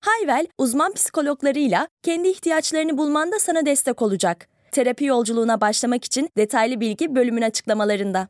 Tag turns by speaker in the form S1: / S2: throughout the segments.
S1: Hayvel, uzman psikologlarıyla kendi ihtiyaçlarını bulmanda sana destek olacak. Terapi yolculuğuna başlamak için detaylı bilgi bölümün açıklamalarında.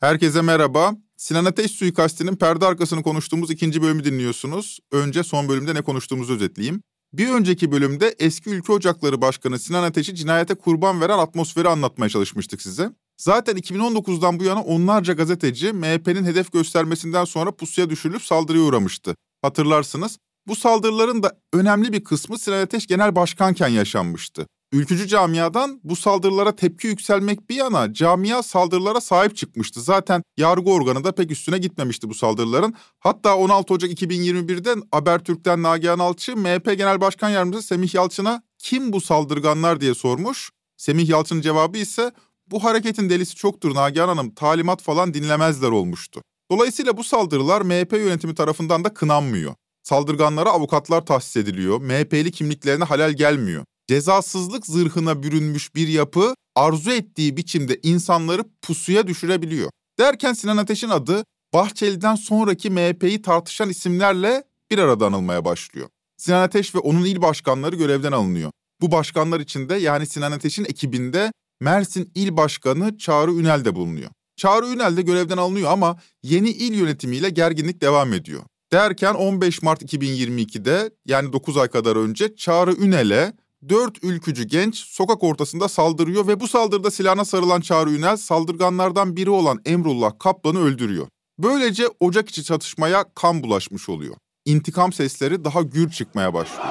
S2: Herkese merhaba. Sinan Ateş suikastinin perde arkasını konuştuğumuz ikinci bölümü dinliyorsunuz. Önce son bölümde ne konuştuğumuzu özetleyeyim. Bir önceki bölümde eski Ülke Ocakları Başkanı Sinan Ateş'i cinayete kurban veren atmosferi anlatmaya çalışmıştık size. Zaten 2019'dan bu yana onlarca gazeteci MHP'nin hedef göstermesinden sonra pusuya düşürülüp saldırıya uğramıştı. Hatırlarsınız. Bu saldırıların da önemli bir kısmı Sinan Ateş genel başkanken yaşanmıştı. Ülkücü camiadan bu saldırılara tepki yükselmek bir yana camia saldırılara sahip çıkmıştı. Zaten yargı organı da pek üstüne gitmemişti bu saldırıların. Hatta 16 Ocak 2021'de Habertürk'ten Nagihan Alçı MHP Genel Başkan Yardımcısı Semih Yalçın'a kim bu saldırganlar diye sormuş. Semih Yalçın'ın cevabı ise bu hareketin delisi çoktur Nagihan Hanım talimat falan dinlemezler olmuştu. Dolayısıyla bu saldırılar MHP yönetimi tarafından da kınanmıyor. Saldırganlara avukatlar tahsis ediliyor, MHP'li kimliklerine halal gelmiyor. Cezasızlık zırhına bürünmüş bir yapı arzu ettiği biçimde insanları pusuya düşürebiliyor. Derken Sinan Ateş'in adı Bahçeli'den sonraki MHP'yi tartışan isimlerle bir arada anılmaya başlıyor. Sinan Ateş ve onun il başkanları görevden alınıyor. Bu başkanlar içinde yani Sinan Ateş'in ekibinde Mersin İl Başkanı Çağrı Ünel de bulunuyor. Çağrı Ünel de görevden alınıyor ama yeni il yönetimiyle gerginlik devam ediyor. Derken 15 Mart 2022'de yani 9 ay kadar önce Çağrı Ünel'e dört ülkücü genç sokak ortasında saldırıyor ve bu saldırıda silahına sarılan Çağrı Ünel saldırganlardan biri olan Emrullah Kaplan'ı öldürüyor. Böylece ocak içi çatışmaya kan bulaşmış oluyor. İntikam sesleri daha gür çıkmaya başlıyor.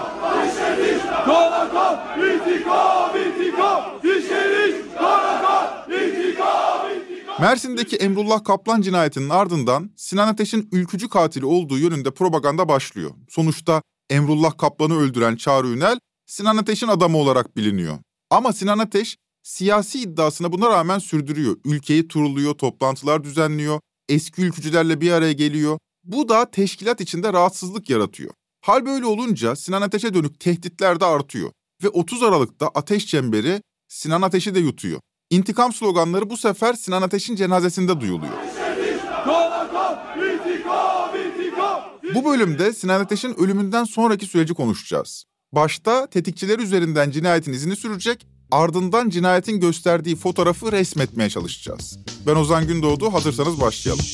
S2: Karakol, intikam, intikam, karakol, intikam, intikam. Mersin'deki Emrullah Kaplan cinayetinin ardından Sinan Ateş'in ülkücü katili olduğu yönünde propaganda başlıyor. Sonuçta Emrullah Kaplan'ı öldüren Çağrı Ünel Sinan Ateş'in adamı olarak biliniyor. Ama Sinan Ateş siyasi iddiasına buna rağmen sürdürüyor. Ülkeyi turluyor, toplantılar düzenliyor, eski ülkücülerle bir araya geliyor. Bu da teşkilat içinde rahatsızlık yaratıyor. Hal böyle olunca Sinan Ateş'e dönük tehditler de artıyor. Ve 30 Aralık'ta Ateş Çemberi Sinan Ateş'i de yutuyor. İntikam sloganları bu sefer Sinan Ateş'in cenazesinde duyuluyor. Bu bölümde Sinan Ateş'in ölümünden sonraki süreci konuşacağız. Başta tetikçiler üzerinden cinayetin izini sürecek, ardından cinayetin gösterdiği fotoğrafı resmetmeye çalışacağız. Ben Ozan Gündoğdu, hazırsanız başlayalım.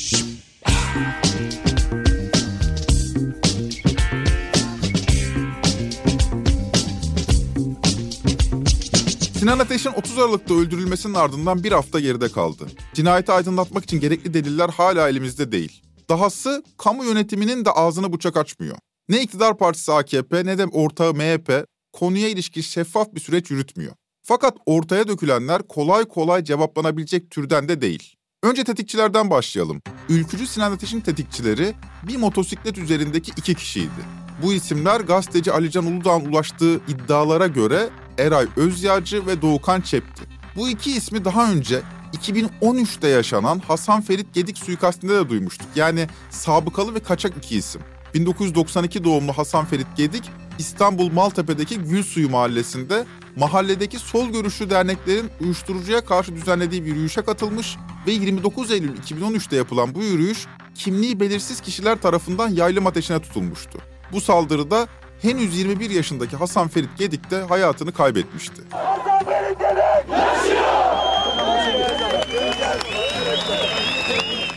S2: Sinan Ateş'in 30 Aralık'ta öldürülmesinin ardından bir hafta geride kaldı. Cinayeti aydınlatmak için gerekli deliller hala elimizde değil. Dahası kamu yönetiminin de ağzını bıçak açmıyor. Ne iktidar partisi AKP ne de ortağı MHP konuya ilişkin şeffaf bir süreç yürütmüyor. Fakat ortaya dökülenler kolay kolay cevaplanabilecek türden de değil. Önce tetikçilerden başlayalım. Ülkücü Sinan Ateş'in tetikçileri bir motosiklet üzerindeki iki kişiydi. Bu isimler gazeteci Alican Uludağ'ın ulaştığı iddialara göre Eray Özyağcı ve Doğukan Çepti. Bu iki ismi daha önce 2013'te yaşanan Hasan Ferit Gedik suikastinde de duymuştuk. Yani sabıkalı ve kaçak iki isim. 1992 doğumlu Hasan Ferit Gedik, İstanbul Maltepe'deki Gülsuyu mahallesinde mahalledeki sol görüşlü derneklerin uyuşturucuya karşı düzenlediği bir yürüyüşe katılmış ve 29 Eylül 2013'te yapılan bu yürüyüş kimliği belirsiz kişiler tarafından yaylım ateşine tutulmuştu. Bu saldırıda henüz 21 yaşındaki Hasan Ferit Gedik de hayatını kaybetmişti. Hasan Ferit Gedik! Yaşıyor!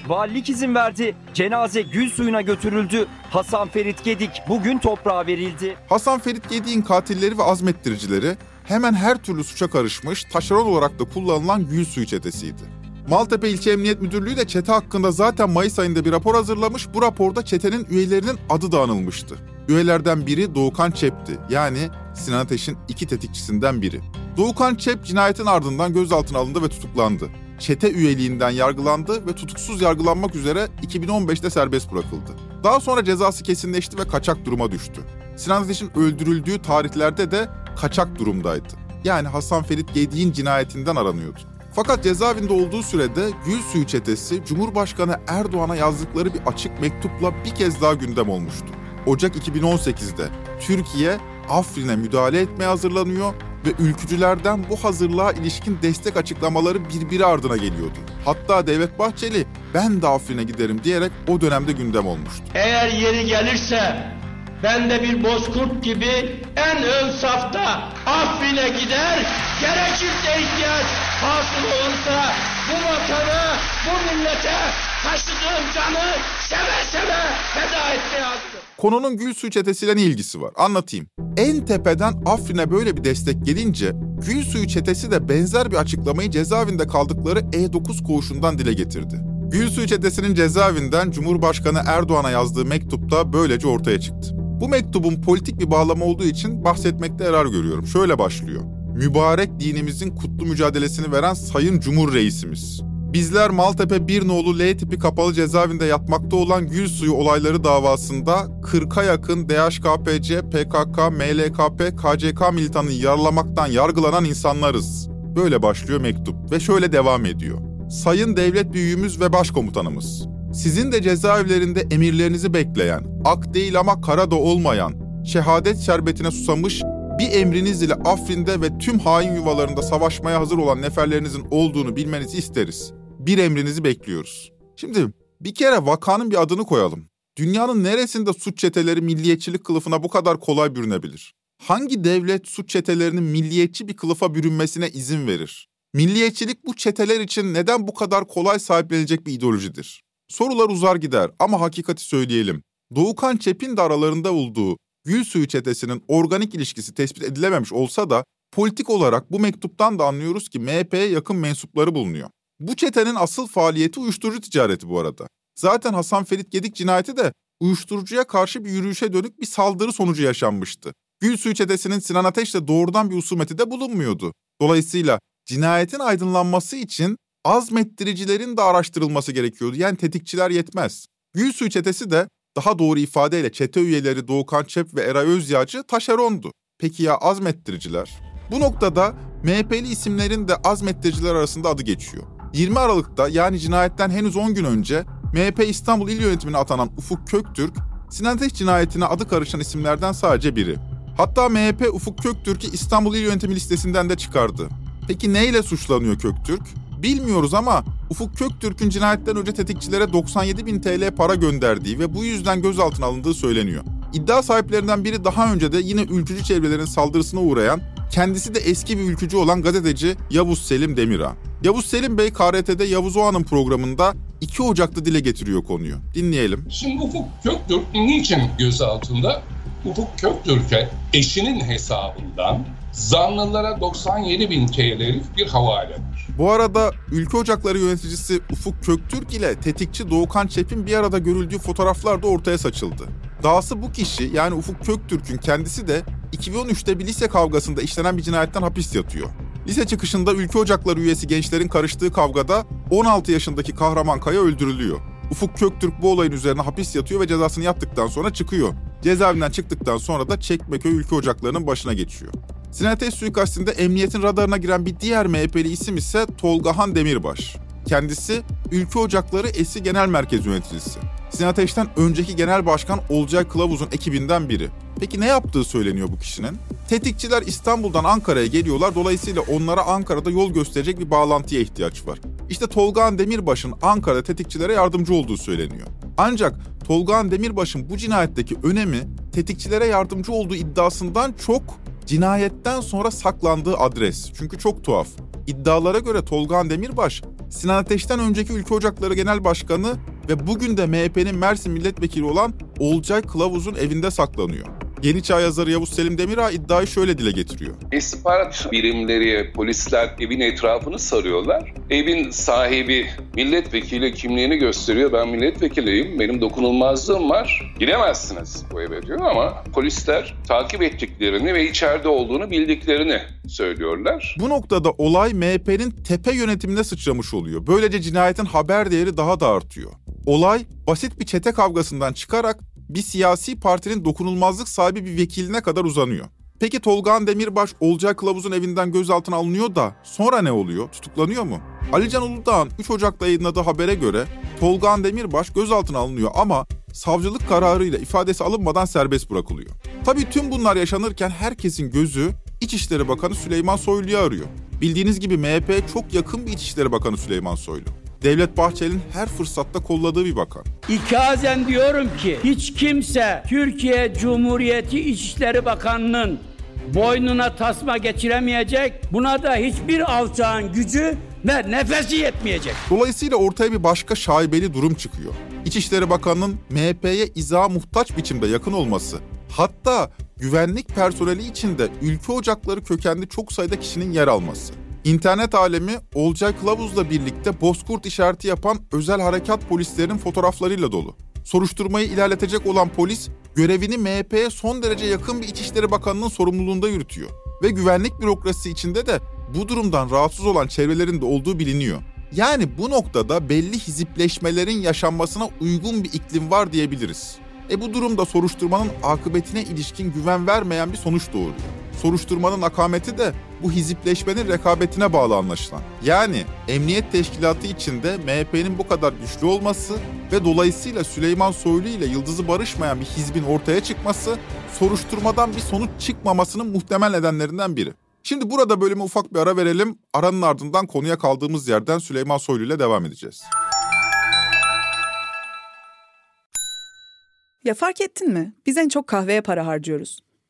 S3: Valilik izin verdi. Cenaze gül suyuna götürüldü. Hasan Ferit Gedik bugün toprağa verildi.
S2: Hasan Ferit Gedik'in katilleri ve azmettiricileri hemen her türlü suça karışmış, taşeron olarak da kullanılan gül suyu çetesiydi. Maltepe İlçe Emniyet Müdürlüğü de çete hakkında zaten Mayıs ayında bir rapor hazırlamış. Bu raporda çetenin üyelerinin adı da anılmıştı. Üyelerden biri Doğukan Çep'ti. Yani Sinan Ateş'in iki tetikçisinden biri. Doğukan Çep cinayetin ardından gözaltına alındı ve tutuklandı çete üyeliğinden yargılandı ve tutuksuz yargılanmak üzere 2015'te serbest bırakıldı. Daha sonra cezası kesinleşti ve kaçak duruma düştü. Sinan Ateş'in öldürüldüğü tarihlerde de kaçak durumdaydı. Yani Hasan Ferit Gedik'in cinayetinden aranıyordu. Fakat cezaevinde olduğu sürede Gül Suyu çetesi Cumhurbaşkanı Erdoğan'a yazdıkları bir açık mektupla bir kez daha gündem olmuştu. Ocak 2018'de Türkiye Afrin'e müdahale etmeye hazırlanıyor ve ülkücülerden bu hazırlığa ilişkin destek açıklamaları birbiri ardına geliyordu. Hatta Devlet Bahçeli ben de Afrin'e giderim diyerek o dönemde gündem olmuştu.
S4: Eğer yeri gelirse ben de bir bozkurt gibi en ön safta Afrin'e gider, gerekirse ihtiyaç hasıl olursa bu vatanı, bu millete taşıdığım canı seve seve feda etmeye hazırım.
S2: Konunun Gülsuyu çetesiyle ne ilgisi var? Anlatayım. En tepeden Afrin'e böyle bir destek gelince Gülsuyu çetesi de benzer bir açıklamayı cezaevinde kaldıkları E9 koğuşundan dile getirdi. Gülsuyu çetesinin cezaevinden Cumhurbaşkanı Erdoğan'a yazdığı mektupta böylece ortaya çıktı. Bu mektubun politik bir bağlama olduğu için bahsetmekte yarar görüyorum. Şöyle başlıyor. Mübarek dinimizin kutlu mücadelesini veren Sayın Cumhur Reisimiz. Bizler Maltepe 1 nolu L tipi kapalı cezaevinde yatmakta olan gül suyu olayları davasında 40'a yakın DHKPC, PKK, MLKP, KCK militanını yaralamaktan yargılanan insanlarız. Böyle başlıyor mektup ve şöyle devam ediyor. Sayın devlet büyüğümüz ve başkomutanımız. Sizin de cezaevlerinde emirlerinizi bekleyen, ak değil ama kara da olmayan, şehadet şerbetine susamış bir emriniz ile Afrin'de ve tüm hain yuvalarında savaşmaya hazır olan neferlerinizin olduğunu bilmenizi isteriz. Bir emrinizi bekliyoruz. Şimdi bir kere vakanın bir adını koyalım. Dünyanın neresinde suç çeteleri milliyetçilik kılıfına bu kadar kolay bürünebilir? Hangi devlet suç çetelerinin milliyetçi bir kılıfa bürünmesine izin verir? Milliyetçilik bu çeteler için neden bu kadar kolay sahiplenilecek bir ideolojidir? Sorular uzar gider ama hakikati söyleyelim. Doğukan Çep'in de aralarında olduğu Gül Suyu çetesinin organik ilişkisi tespit edilememiş olsa da politik olarak bu mektuptan da anlıyoruz ki MHP'ye yakın mensupları bulunuyor. Bu çetenin asıl faaliyeti uyuşturucu ticareti bu arada. Zaten Hasan Ferit Gedik cinayeti de uyuşturucuya karşı bir yürüyüşe dönük bir saldırı sonucu yaşanmıştı. Gül Suyu çetesinin Sinan Ateş'le doğrudan bir usumeti de bulunmuyordu. Dolayısıyla cinayetin aydınlanması için azmettiricilerin de araştırılması gerekiyordu. Yani tetikçiler yetmez. Gül Suyu çetesi de daha doğru ifadeyle çete üyeleri Doğukan Çep ve Eray Özyağcı taşerondu. Peki ya azmettiriciler? Bu noktada MHP'li isimlerin de azmettiriciler arasında adı geçiyor. 20 Aralık'ta yani cinayetten henüz 10 gün önce MHP İstanbul İl Yönetimi'ne atanan Ufuk Köktürk, Sinan Ateş cinayetine adı karışan isimlerden sadece biri. Hatta MHP Ufuk Köktürk'ü İstanbul İl Yönetimi listesinden de çıkardı. Peki neyle suçlanıyor Köktürk? Bilmiyoruz ama Ufuk Köktürk'ün cinayetten önce tetikçilere 97 bin TL para gönderdiği ve bu yüzden gözaltına alındığı söyleniyor. İddia sahiplerinden biri daha önce de yine ülkücü çevrelerin saldırısına uğrayan, kendisi de eski bir ülkücü olan gazeteci Yavuz Selim Demirağ. Yavuz Selim Bey KRT'de Yavuz Oğan'ın programında 2 Ocak'ta dile getiriyor konuyu. Dinleyelim.
S5: Şimdi Ufuk Köktürk niçin gözaltında? Ufuk Köktürk'e eşinin hesabından zanlılara 97 bin TL'lik bir havale var.
S2: Bu arada Ülke Ocakları yöneticisi Ufuk Köktürk ile tetikçi Doğukan Çep'in bir arada görüldüğü fotoğraflar da ortaya saçıldı. Dahası bu kişi yani Ufuk Köktürk'ün kendisi de 2013'te bir lise kavgasında işlenen bir cinayetten hapis yatıyor. Lise çıkışında Ülke Ocakları üyesi gençlerin karıştığı kavgada 16 yaşındaki Kahraman Kaya öldürülüyor. Ufuk Köktürk bu olayın üzerine hapis yatıyor ve cezasını yattıktan sonra çıkıyor. Cezaevinden çıktıktan sonra da Çekmeköy Ülke Ocakları'nın başına geçiyor. Sinan Ateş suikastinde emniyetin radarına giren bir diğer MHP'li isim ise Tolgahan Demirbaş. Kendisi Ülke Ocakları Esi Genel Merkez Yöneticisi. Sinan Ateş'ten önceki genel başkan Olcay Kılavuz'un ekibinden biri. Peki ne yaptığı söyleniyor bu kişinin? Tetikçiler İstanbul'dan Ankara'ya geliyorlar. Dolayısıyla onlara Ankara'da yol gösterecek bir bağlantıya ihtiyaç var. İşte Tolgahan Demirbaş'ın Ankara'da tetikçilere yardımcı olduğu söyleniyor. Ancak Tolgahan Demirbaş'ın bu cinayetteki önemi tetikçilere yardımcı olduğu iddiasından çok cinayetten sonra saklandığı adres. Çünkü çok tuhaf. İddialara göre Tolgahan Demirbaş, Sinan Ateş'ten önceki Ülke Ocakları Genel Başkanı ve bugün de MHP'nin Mersin Milletvekili olan Olcay Kılavuz'un evinde saklanıyor. Yeni Çağ yazarı Yavuz Selim Demirağ iddiayı şöyle dile getiriyor.
S6: İstihbarat birimleri, polisler evin etrafını sarıyorlar. Evin sahibi milletvekili kimliğini gösteriyor. Ben milletvekiliyim, benim dokunulmazlığım var. Giremezsiniz bu eve diyor ama polisler takip ettiklerini ve içeride olduğunu bildiklerini söylüyorlar.
S2: Bu noktada olay MHP'nin tepe yönetimine sıçramış oluyor. Böylece cinayetin haber değeri daha da artıyor. Olay basit bir çete kavgasından çıkarak bir siyasi partinin dokunulmazlık sahibi bir vekiline kadar uzanıyor. Peki Tolgahan Demirbaş Olcay Kılavuz'un evinden gözaltına alınıyor da sonra ne oluyor? Tutuklanıyor mu? Alican Uludağ'ın 3 Ocak'ta yayınladığı habere göre Tolgahan Demirbaş gözaltına alınıyor ama savcılık kararıyla ifadesi alınmadan serbest bırakılıyor. Tabii tüm bunlar yaşanırken herkesin gözü İçişleri Bakanı Süleyman Soylu'yu arıyor. Bildiğiniz gibi MHP'ye çok yakın bir İçişleri Bakanı Süleyman Soylu. Devlet Bahçeli'nin her fırsatta kolladığı bir bakan.
S7: İkazen diyorum ki hiç kimse Türkiye Cumhuriyeti İçişleri Bakanı'nın boynuna tasma geçiremeyecek. Buna da hiçbir alçağın gücü ve nefesi yetmeyecek.
S2: Dolayısıyla ortaya bir başka şaibeli durum çıkıyor. İçişleri Bakanı'nın MHP'ye izaha muhtaç biçimde yakın olması, hatta güvenlik personeli içinde ülke ocakları kökenli çok sayıda kişinin yer alması. İnternet alemi Olcay Kılavuz'la birlikte Bozkurt işareti yapan özel harekat polislerinin fotoğraflarıyla dolu. Soruşturmayı ilerletecek olan polis, görevini MHP'ye son derece yakın bir İçişleri Bakanı'nın sorumluluğunda yürütüyor. Ve güvenlik bürokrasisi içinde de bu durumdan rahatsız olan çevrelerin de olduğu biliniyor. Yani bu noktada belli hizipleşmelerin yaşanmasına uygun bir iklim var diyebiliriz. E bu durumda soruşturmanın akıbetine ilişkin güven vermeyen bir sonuç doğuruyor. Soruşturmanın akameti de bu hizipleşmenin rekabetine bağlı anlaşılan. Yani emniyet teşkilatı içinde MHP'nin bu kadar güçlü olması ve dolayısıyla Süleyman Soylu ile yıldızı barışmayan bir hizbin ortaya çıkması soruşturmadan bir sonuç çıkmamasının muhtemel nedenlerinden biri. Şimdi burada bölüme ufak bir ara verelim. Aranın ardından konuya kaldığımız yerden Süleyman Soylu ile devam edeceğiz.
S8: Ya fark ettin mi? Biz en çok kahveye para harcıyoruz.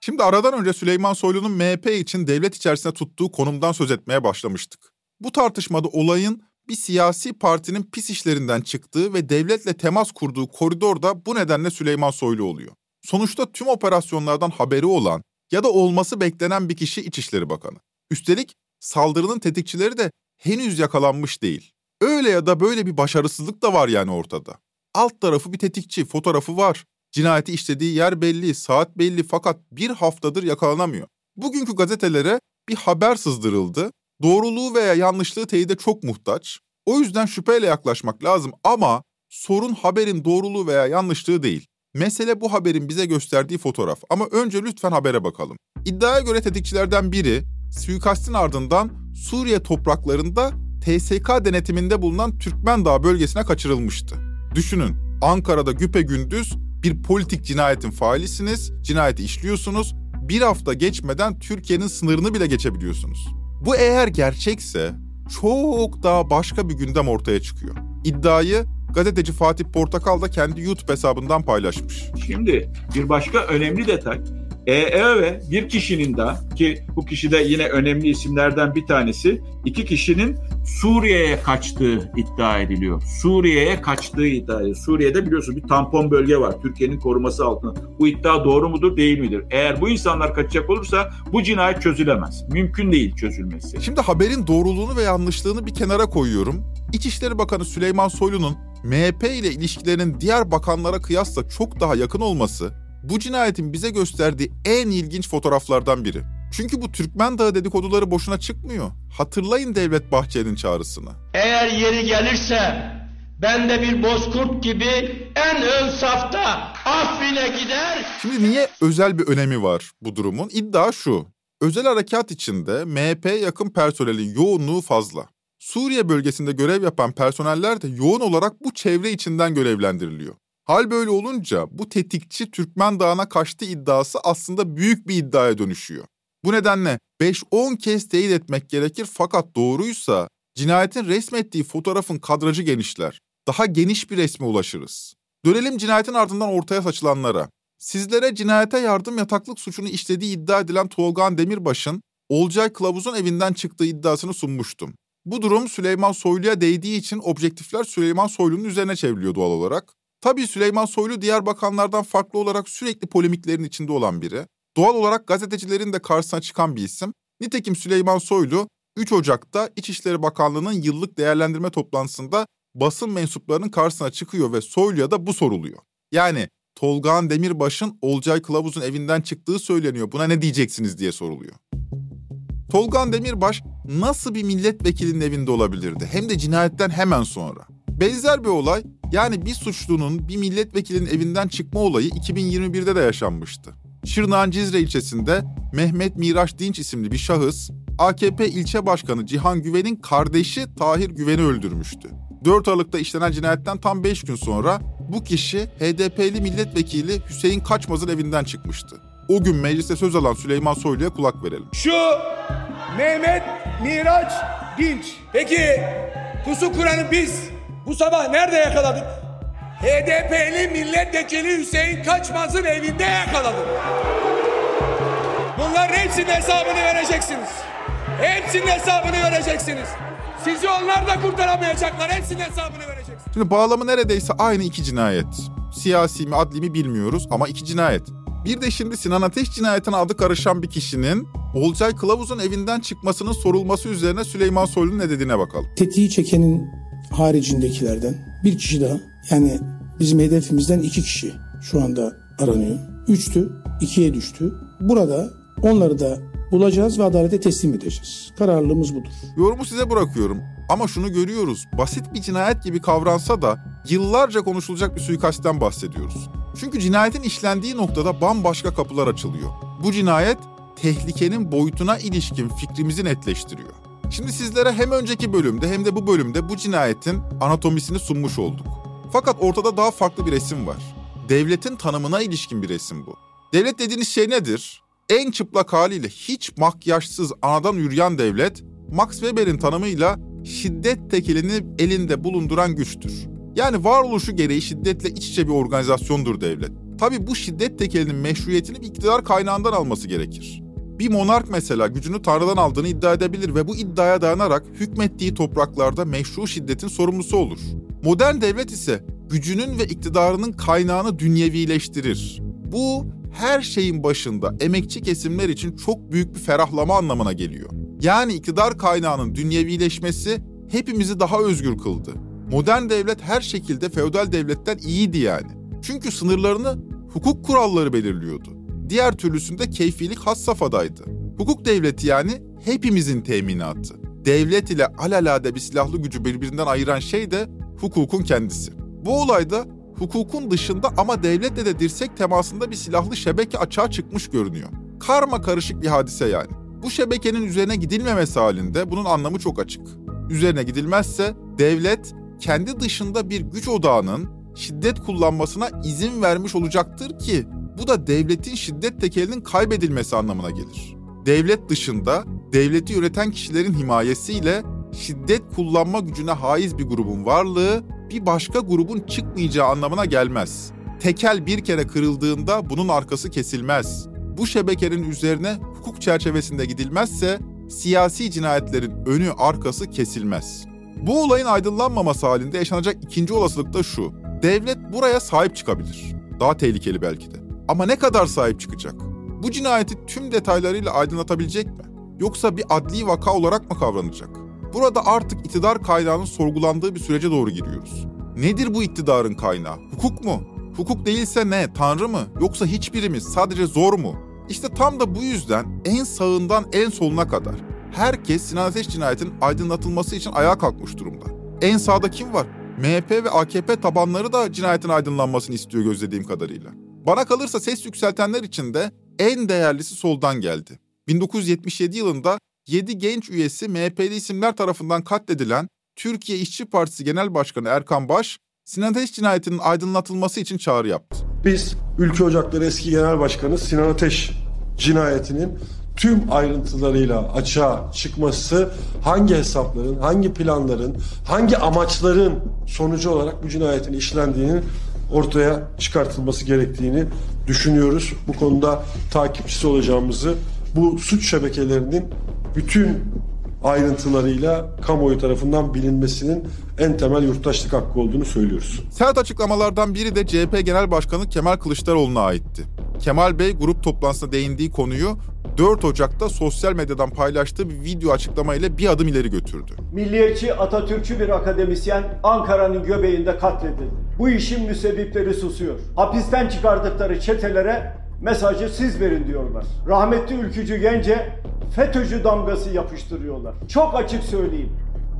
S2: Şimdi aradan önce Süleyman Soylu'nun MHP için devlet içerisinde tuttuğu konumdan söz etmeye başlamıştık. Bu tartışmada olayın bir siyasi partinin pis işlerinden çıktığı ve devletle temas kurduğu koridorda bu nedenle Süleyman Soylu oluyor. Sonuçta tüm operasyonlardan haberi olan ya da olması beklenen bir kişi İçişleri Bakanı. Üstelik saldırının tetikçileri de henüz yakalanmış değil. Öyle ya da böyle bir başarısızlık da var yani ortada. Alt tarafı bir tetikçi, fotoğrafı var. Cinayeti işlediği yer belli, saat belli fakat bir haftadır yakalanamıyor. Bugünkü gazetelere bir haber sızdırıldı. Doğruluğu veya yanlışlığı teyide çok muhtaç. O yüzden şüpheyle yaklaşmak lazım ama sorun haberin doğruluğu veya yanlışlığı değil. Mesele bu haberin bize gösterdiği fotoğraf ama önce lütfen habere bakalım. İddiaya göre tetikçilerden biri suikastin ardından Suriye topraklarında TSK denetiminde bulunan Türkmen Dağı bölgesine kaçırılmıştı. Düşünün Ankara'da güpe gündüz bir politik cinayetin failisiniz, cinayeti işliyorsunuz, bir hafta geçmeden Türkiye'nin sınırını bile geçebiliyorsunuz. Bu eğer gerçekse çok daha başka bir gündem ortaya çıkıyor. İddiayı gazeteci Fatih Portakal da kendi YouTube hesabından paylaşmış.
S9: Şimdi bir başka önemli detay EE bir kişinin de ki bu kişi de yine önemli isimlerden bir tanesi iki kişinin Suriye'ye kaçtığı iddia ediliyor. Suriye'ye kaçtığı iddia ediliyor. Suriye'de biliyorsun bir tampon bölge var. Türkiye'nin koruması altında. Bu iddia doğru mudur değil midir? Eğer bu insanlar kaçacak olursa bu cinayet çözülemez. Mümkün değil çözülmesi.
S2: Şimdi haberin doğruluğunu ve yanlışlığını bir kenara koyuyorum. İçişleri Bakanı Süleyman Soylu'nun MHP ile ilişkilerinin diğer bakanlara kıyasla çok daha yakın olması bu cinayetin bize gösterdiği en ilginç fotoğraflardan biri. Çünkü bu Türkmen Dağı dedikoduları boşuna çıkmıyor. Hatırlayın Devlet Bahçeli'nin çağrısını.
S4: Eğer yeri gelirse ben de bir bozkurt gibi en ön safta Afrin'e gider.
S2: Şimdi niye özel bir önemi var bu durumun? İddia şu. Özel harekat içinde MHP'ye yakın personelin yoğunluğu fazla. Suriye bölgesinde görev yapan personeller de yoğun olarak bu çevre içinden görevlendiriliyor. Hal böyle olunca bu tetikçi Türkmen Dağı'na kaçtı iddiası aslında büyük bir iddiaya dönüşüyor. Bu nedenle 5-10 kez teyit etmek gerekir fakat doğruysa cinayetin resmettiği fotoğrafın kadrajı genişler. Daha geniş bir resme ulaşırız. Dönelim cinayetin ardından ortaya saçılanlara. Sizlere cinayete yardım yataklık suçunu işlediği iddia edilen Tolgan Demirbaş'ın Olcay Kılavuz'un evinden çıktığı iddiasını sunmuştum. Bu durum Süleyman Soylu'ya değdiği için objektifler Süleyman Soylu'nun üzerine çevriliyor doğal olarak. Tabii Süleyman Soylu diğer bakanlardan farklı olarak sürekli polemiklerin içinde olan biri. Doğal olarak gazetecilerin de karşısına çıkan bir isim. Nitekim Süleyman Soylu 3 Ocak'ta İçişleri Bakanlığı'nın yıllık değerlendirme toplantısında basın mensuplarının karşısına çıkıyor ve Soylu'ya da bu soruluyor. Yani Tolgağan Demirbaş'ın Olcay Kılavuz'un evinden çıktığı söyleniyor. Buna ne diyeceksiniz diye soruluyor. Tolgan Demirbaş nasıl bir milletvekilinin evinde olabilirdi? Hem de cinayetten hemen sonra. Benzer bir olay yani bir suçlunun bir milletvekilinin evinden çıkma olayı 2021'de de yaşanmıştı. Şırnak'ın Cizre ilçesinde Mehmet Miraç Dinç isimli bir şahıs AKP ilçe başkanı Cihan Güven'in kardeşi Tahir Güven'i öldürmüştü. 4 Aralık'ta işlenen cinayetten tam 5 gün sonra bu kişi HDP'li milletvekili Hüseyin Kaçmaz'ın evinden çıkmıştı. O gün mecliste söz alan Süleyman Soylu'ya kulak verelim.
S10: Şu Mehmet Miraç Dinç. Peki pusu kuranı biz bu sabah nerede yakaladık? HDP'li milletvekili Hüseyin Kaçmaz'ın evinde yakaladık. Bunların hepsinin hesabını vereceksiniz. Hepsinin hesabını vereceksiniz. Sizi onlar da kurtaramayacaklar. Hepsinin hesabını vereceksiniz.
S2: Şimdi bağlamı neredeyse aynı iki cinayet. Siyasi mi adli mi bilmiyoruz ama iki cinayet. Bir de şimdi Sinan Ateş cinayetine adı karışan bir kişinin Olcay Kılavuz'un evinden çıkmasının sorulması üzerine Süleyman Soylu'nun ne dediğine bakalım.
S11: Tetiği çekenin haricindekilerden bir kişi daha yani bizim hedefimizden iki kişi şu anda aranıyor. Üçtü, ikiye düştü. Burada onları da bulacağız ve adalete teslim edeceğiz. Kararlılığımız budur.
S2: Yorumu size bırakıyorum. Ama şunu görüyoruz. Basit bir cinayet gibi kavransa da yıllarca konuşulacak bir suikastten bahsediyoruz. Çünkü cinayetin işlendiği noktada bambaşka kapılar açılıyor. Bu cinayet tehlikenin boyutuna ilişkin fikrimizi netleştiriyor. Şimdi sizlere hem önceki bölümde hem de bu bölümde bu cinayetin anatomisini sunmuş olduk. Fakat ortada daha farklı bir resim var. Devletin tanımına ilişkin bir resim bu. Devlet dediğiniz şey nedir? En çıplak haliyle hiç makyajsız anadan yürüyen devlet, Max Weber'in tanımıyla şiddet tekelini elinde bulunduran güçtür. Yani varoluşu gereği şiddetle iç içe bir organizasyondur devlet. Tabi bu şiddet tekelinin meşruiyetini bir iktidar kaynağından alması gerekir. Bir monark mesela gücünü Tanrı'dan aldığını iddia edebilir ve bu iddiaya dayanarak hükmettiği topraklarda meşru şiddetin sorumlusu olur. Modern devlet ise gücünün ve iktidarının kaynağını dünyevileştirir. Bu her şeyin başında emekçi kesimler için çok büyük bir ferahlama anlamına geliyor. Yani iktidar kaynağının dünyevileşmesi hepimizi daha özgür kıldı. Modern devlet her şekilde feodal devletten iyiydi yani. Çünkü sınırlarını hukuk kuralları belirliyordu. Diğer türlüsünde keyfilik has safhadaydı. Hukuk devleti yani hepimizin teminatı. Devlet ile alalade bir silahlı gücü birbirinden ayıran şey de hukukun kendisi. Bu olayda hukukun dışında ama devletle de dirsek temasında bir silahlı şebeke açığa çıkmış görünüyor. Karma karışık bir hadise yani. Bu şebekenin üzerine gidilmemesi halinde bunun anlamı çok açık. Üzerine gidilmezse devlet kendi dışında bir güç odağının şiddet kullanmasına izin vermiş olacaktır ki bu da devletin şiddet tekelinin kaybedilmesi anlamına gelir. Devlet dışında devleti yöneten kişilerin himayesiyle şiddet kullanma gücüne haiz bir grubun varlığı bir başka grubun çıkmayacağı anlamına gelmez. Tekel bir kere kırıldığında bunun arkası kesilmez. Bu şebekenin üzerine hukuk çerçevesinde gidilmezse siyasi cinayetlerin önü arkası kesilmez. Bu olayın aydınlanmaması halinde yaşanacak ikinci olasılık da şu. Devlet buraya sahip çıkabilir. Daha tehlikeli belki de. Ama ne kadar sahip çıkacak? Bu cinayeti tüm detaylarıyla aydınlatabilecek mi? Yoksa bir adli vaka olarak mı kavranacak? Burada artık iktidar kaynağının sorgulandığı bir sürece doğru giriyoruz. Nedir bu iktidarın kaynağı? Hukuk mu? Hukuk değilse ne? Tanrı mı? Yoksa hiçbirimiz sadece zor mu? İşte tam da bu yüzden en sağından en soluna kadar herkes Sinan Ateş cinayetinin aydınlatılması için ayağa kalkmış durumda. En sağda kim var? MHP ve AKP tabanları da cinayetin aydınlanmasını istiyor gözlediğim kadarıyla. Bana kalırsa ses yükseltenler için de en değerlisi soldan geldi. 1977 yılında 7 genç üyesi MHP'li isimler tarafından katledilen Türkiye İşçi Partisi Genel Başkanı Erkan Baş, Sinan Ateş cinayetinin aydınlatılması için çağrı yaptı.
S12: Biz Ülke Ocakları eski Genel Başkanı Sinan Ateş cinayetinin tüm ayrıntılarıyla açığa çıkması hangi hesapların, hangi planların, hangi amaçların sonucu olarak bu cinayetin işlendiğini ortaya çıkartılması gerektiğini düşünüyoruz. Bu konuda takipçisi olacağımızı, bu suç şebekelerinin bütün ayrıntılarıyla kamuoyu tarafından bilinmesinin en temel yurttaşlık hakkı olduğunu söylüyoruz.
S2: Sert açıklamalardan biri de CHP Genel Başkanı Kemal Kılıçdaroğlu'na aitti. Kemal Bey grup toplantısında değindiği konuyu 4 Ocak'ta sosyal medyadan paylaştığı bir video açıklamayla bir adım ileri götürdü.
S13: Milliyetçi Atatürkçü bir akademisyen Ankara'nın göbeğinde katledildi. Bu işin müsebbipleri susuyor. Hapisten çıkardıkları çetelere mesajı siz verin diyorlar. Rahmetli Ülkücü Gence FETÖ'cü damgası yapıştırıyorlar. Çok açık söyleyeyim.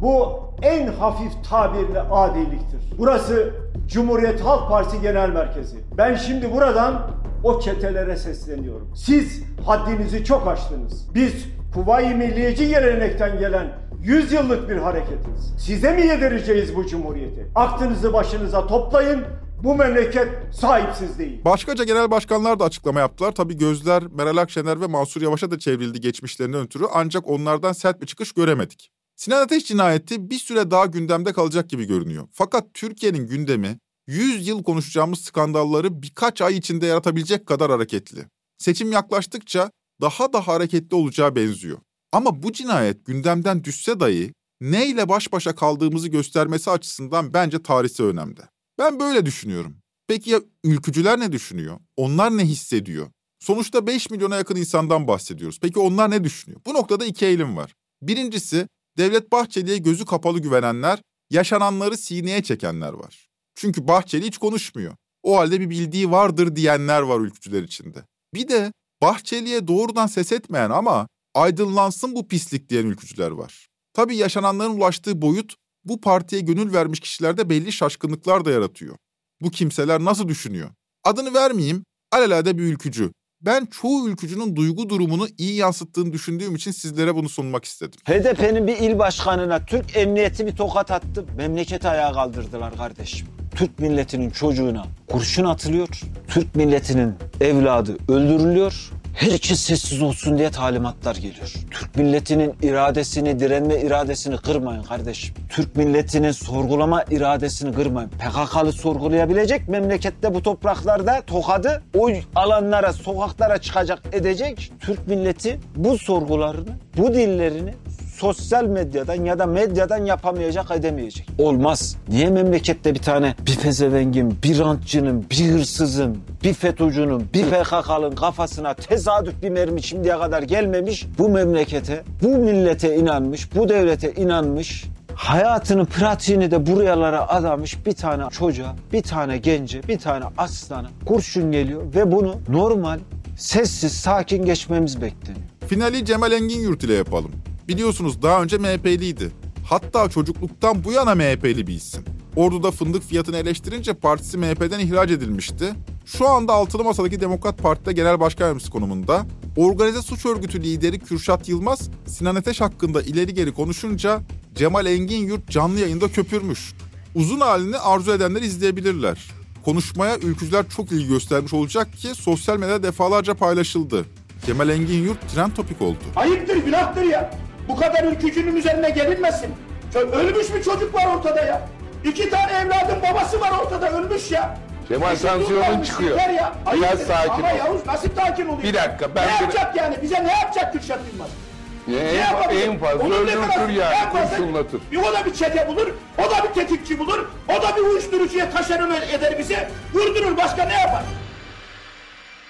S13: Bu en hafif tabirle adiliktir. Burası Cumhuriyet Halk Partisi Genel Merkezi. Ben şimdi buradan o çetelere sesleniyorum. Siz haddinizi çok aştınız. Biz Kuvayi Milliyeci gelenekten gelen 100 yıllık bir hareketiz. Size mi yedireceğiz bu cumhuriyeti? Aklınızı başınıza toplayın. Bu memleket sahipsiz değil.
S2: Başkaca genel başkanlar da açıklama yaptılar. Tabii gözler Meral Akşener ve Mansur Yavaş'a da çevrildi geçmişlerinden ötürü ancak onlardan sert bir çıkış göremedik. Sinan Ateş cinayeti bir süre daha gündemde kalacak gibi görünüyor. Fakat Türkiye'nin gündemi 100 yıl konuşacağımız skandalları birkaç ay içinde yaratabilecek kadar hareketli. Seçim yaklaştıkça daha da hareketli olacağı benziyor. Ama bu cinayet gündemden düşse dahi neyle baş başa kaldığımızı göstermesi açısından bence tarihse önemli. Ben böyle düşünüyorum. Peki ya ülkücüler ne düşünüyor? Onlar ne hissediyor? Sonuçta 5 milyona yakın insandan bahsediyoruz. Peki onlar ne düşünüyor? Bu noktada iki eğilim var. Birincisi Devlet Bahçeli'ye gözü kapalı güvenenler, yaşananları sineye çekenler var. Çünkü Bahçeli hiç konuşmuyor. O halde bir bildiği vardır diyenler var ülkücüler içinde. Bir de Bahçeli'ye doğrudan ses etmeyen ama aydınlansın bu pislik diyen ülkücüler var. Tabii yaşananların ulaştığı boyut bu partiye gönül vermiş kişilerde belli şaşkınlıklar da yaratıyor. Bu kimseler nasıl düşünüyor? Adını vermeyeyim, alelade bir ülkücü. Ben çoğu ülkücünün duygu durumunu iyi yansıttığını düşündüğüm için sizlere bunu sunmak istedim.
S14: HDP'nin bir il başkanına Türk emniyeti bir tokat attı. Memleketi ayağa kaldırdılar kardeşim. Türk milletinin çocuğuna kurşun atılıyor. Türk milletinin evladı öldürülüyor. Herkes sessiz olsun diye talimatlar geliyor. Türk milletinin iradesini, direnme iradesini kırmayın kardeşim. Türk milletinin sorgulama iradesini kırmayın. PKK'lı sorgulayabilecek memlekette bu topraklarda tokadı o alanlara, sokaklara çıkacak edecek. Türk milleti bu sorgularını, bu dillerini sosyal medyadan ya da medyadan yapamayacak, edemeyecek. Olmaz. Niye memlekette bir tane bir pezevengin, bir rantçının, bir hırsızın, bir FETÖ'cünün, bir PKK'nın kafasına tesadüf bir mermi şimdiye kadar gelmemiş bu memlekete, bu millete inanmış, bu devlete inanmış, hayatının pratiğini de buralara adamış bir tane çocuğa, bir tane gence, bir tane aslana kurşun geliyor ve bunu normal, sessiz, sakin geçmemiz bekleniyor.
S2: Finali Cemal Engin Yurt ile yapalım. Biliyorsunuz daha önce MHP'liydi. Hatta çocukluktan bu yana MHP'li bir isim. Ordu'da fındık fiyatını eleştirince partisi MHP'den ihraç edilmişti. Şu anda Altılı Masa'daki Demokrat Parti'de genel başkan yardımcısı konumunda. Organize suç örgütü lideri Kürşat Yılmaz, Sinan Ateş hakkında ileri geri konuşunca Cemal Engin Yurt canlı yayında köpürmüş. Uzun halini arzu edenler izleyebilirler. Konuşmaya ülkücüler çok ilgi göstermiş olacak ki sosyal medyada defalarca paylaşıldı. Cemal Engin Yurt trend topik oldu.
S10: Ayıptır, günahtır ya. Bu kadar ülkücünün üzerine gelinmesin. Ölmüş bir çocuk var ortada ya. İki tane evladın babası var ortada ölmüş ya.
S15: Kemal
S10: Bizim
S15: tansiyonun çıkıyor.
S10: Ya.
S15: Biraz
S10: Ayıptır.
S15: sakin
S10: Ama
S15: ol.
S10: Yavuz nasıl sakin olayım?
S15: Bir dakika, ben
S10: Ne
S15: bir-
S10: yapacak yani? Bize ne yapacak Kürşat Yılmaz?
S15: Ne,
S10: Ne yapabilir?
S15: en fazla
S10: Onun ne
S15: öldürtür
S10: kadar-
S15: yani,
S10: en fazla-
S15: kurşunlatır.
S10: Bir o da bir çete bulur, o da bir tetikçi bulur, o da bir uyuşturucuya taşeron eder bize, vurdurur başka ne yapar?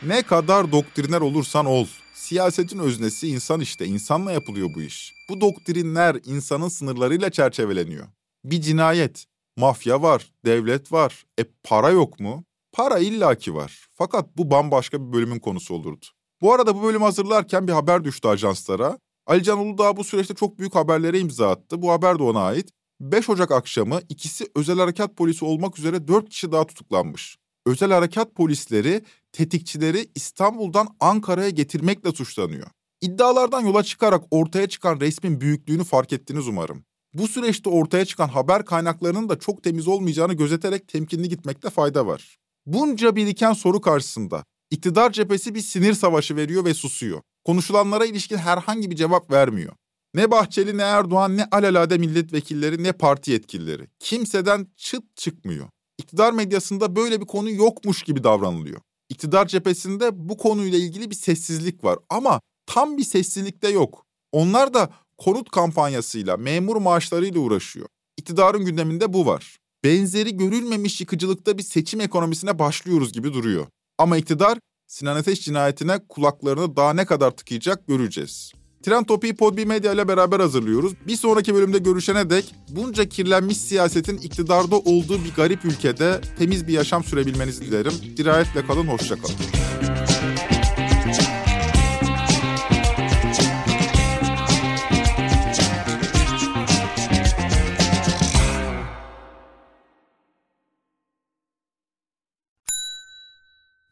S2: Ne kadar doktriner olursan ol. Siyasetin öznesi insan işte. insanla yapılıyor bu iş. Bu doktrinler insanın sınırlarıyla çerçeveleniyor. Bir cinayet. Mafya var, devlet var. E para yok mu? Para illaki var. Fakat bu bambaşka bir bölümün konusu olurdu. Bu arada bu bölümü hazırlarken bir haber düştü ajanslara. Ali Can Uludağ bu süreçte çok büyük haberlere imza attı. Bu haber de ona ait. 5 Ocak akşamı ikisi özel harekat polisi olmak üzere 4 kişi daha tutuklanmış. Özel harekat polisleri tetikçileri İstanbul'dan Ankara'ya getirmekle suçlanıyor. İddialardan yola çıkarak ortaya çıkan resmin büyüklüğünü fark ettiniz umarım. Bu süreçte ortaya çıkan haber kaynaklarının da çok temiz olmayacağını gözeterek temkinli gitmekte fayda var. Bunca biriken soru karşısında iktidar cephesi bir sinir savaşı veriyor ve susuyor. konuşulanlara ilişkin herhangi bir cevap vermiyor. Ne Bahçeli ne Erdoğan ne alelade milletvekilleri ne parti yetkilileri. Kimseden çıt çıkmıyor. İktidar medyasında böyle bir konu yokmuş gibi davranılıyor. İktidar cephesinde bu konuyla ilgili bir sessizlik var ama tam bir sessizlik de yok. Onlar da konut kampanyasıyla, memur maaşlarıyla uğraşıyor. İktidarın gündeminde bu var. Benzeri görülmemiş yıkıcılıkta bir seçim ekonomisine başlıyoruz gibi duruyor. Ama iktidar Sinan Ateş cinayetine kulaklarını daha ne kadar tıkayacak göreceğiz. Trend Topi'yi Podbi Medya ile beraber hazırlıyoruz. Bir sonraki bölümde görüşene dek bunca kirlenmiş siyasetin iktidarda olduğu bir garip ülkede temiz bir yaşam sürebilmenizi dilerim. Dirayetle kalın, hoşça kalın.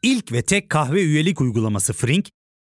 S16: İlk ve tek kahve üyelik uygulaması Frink,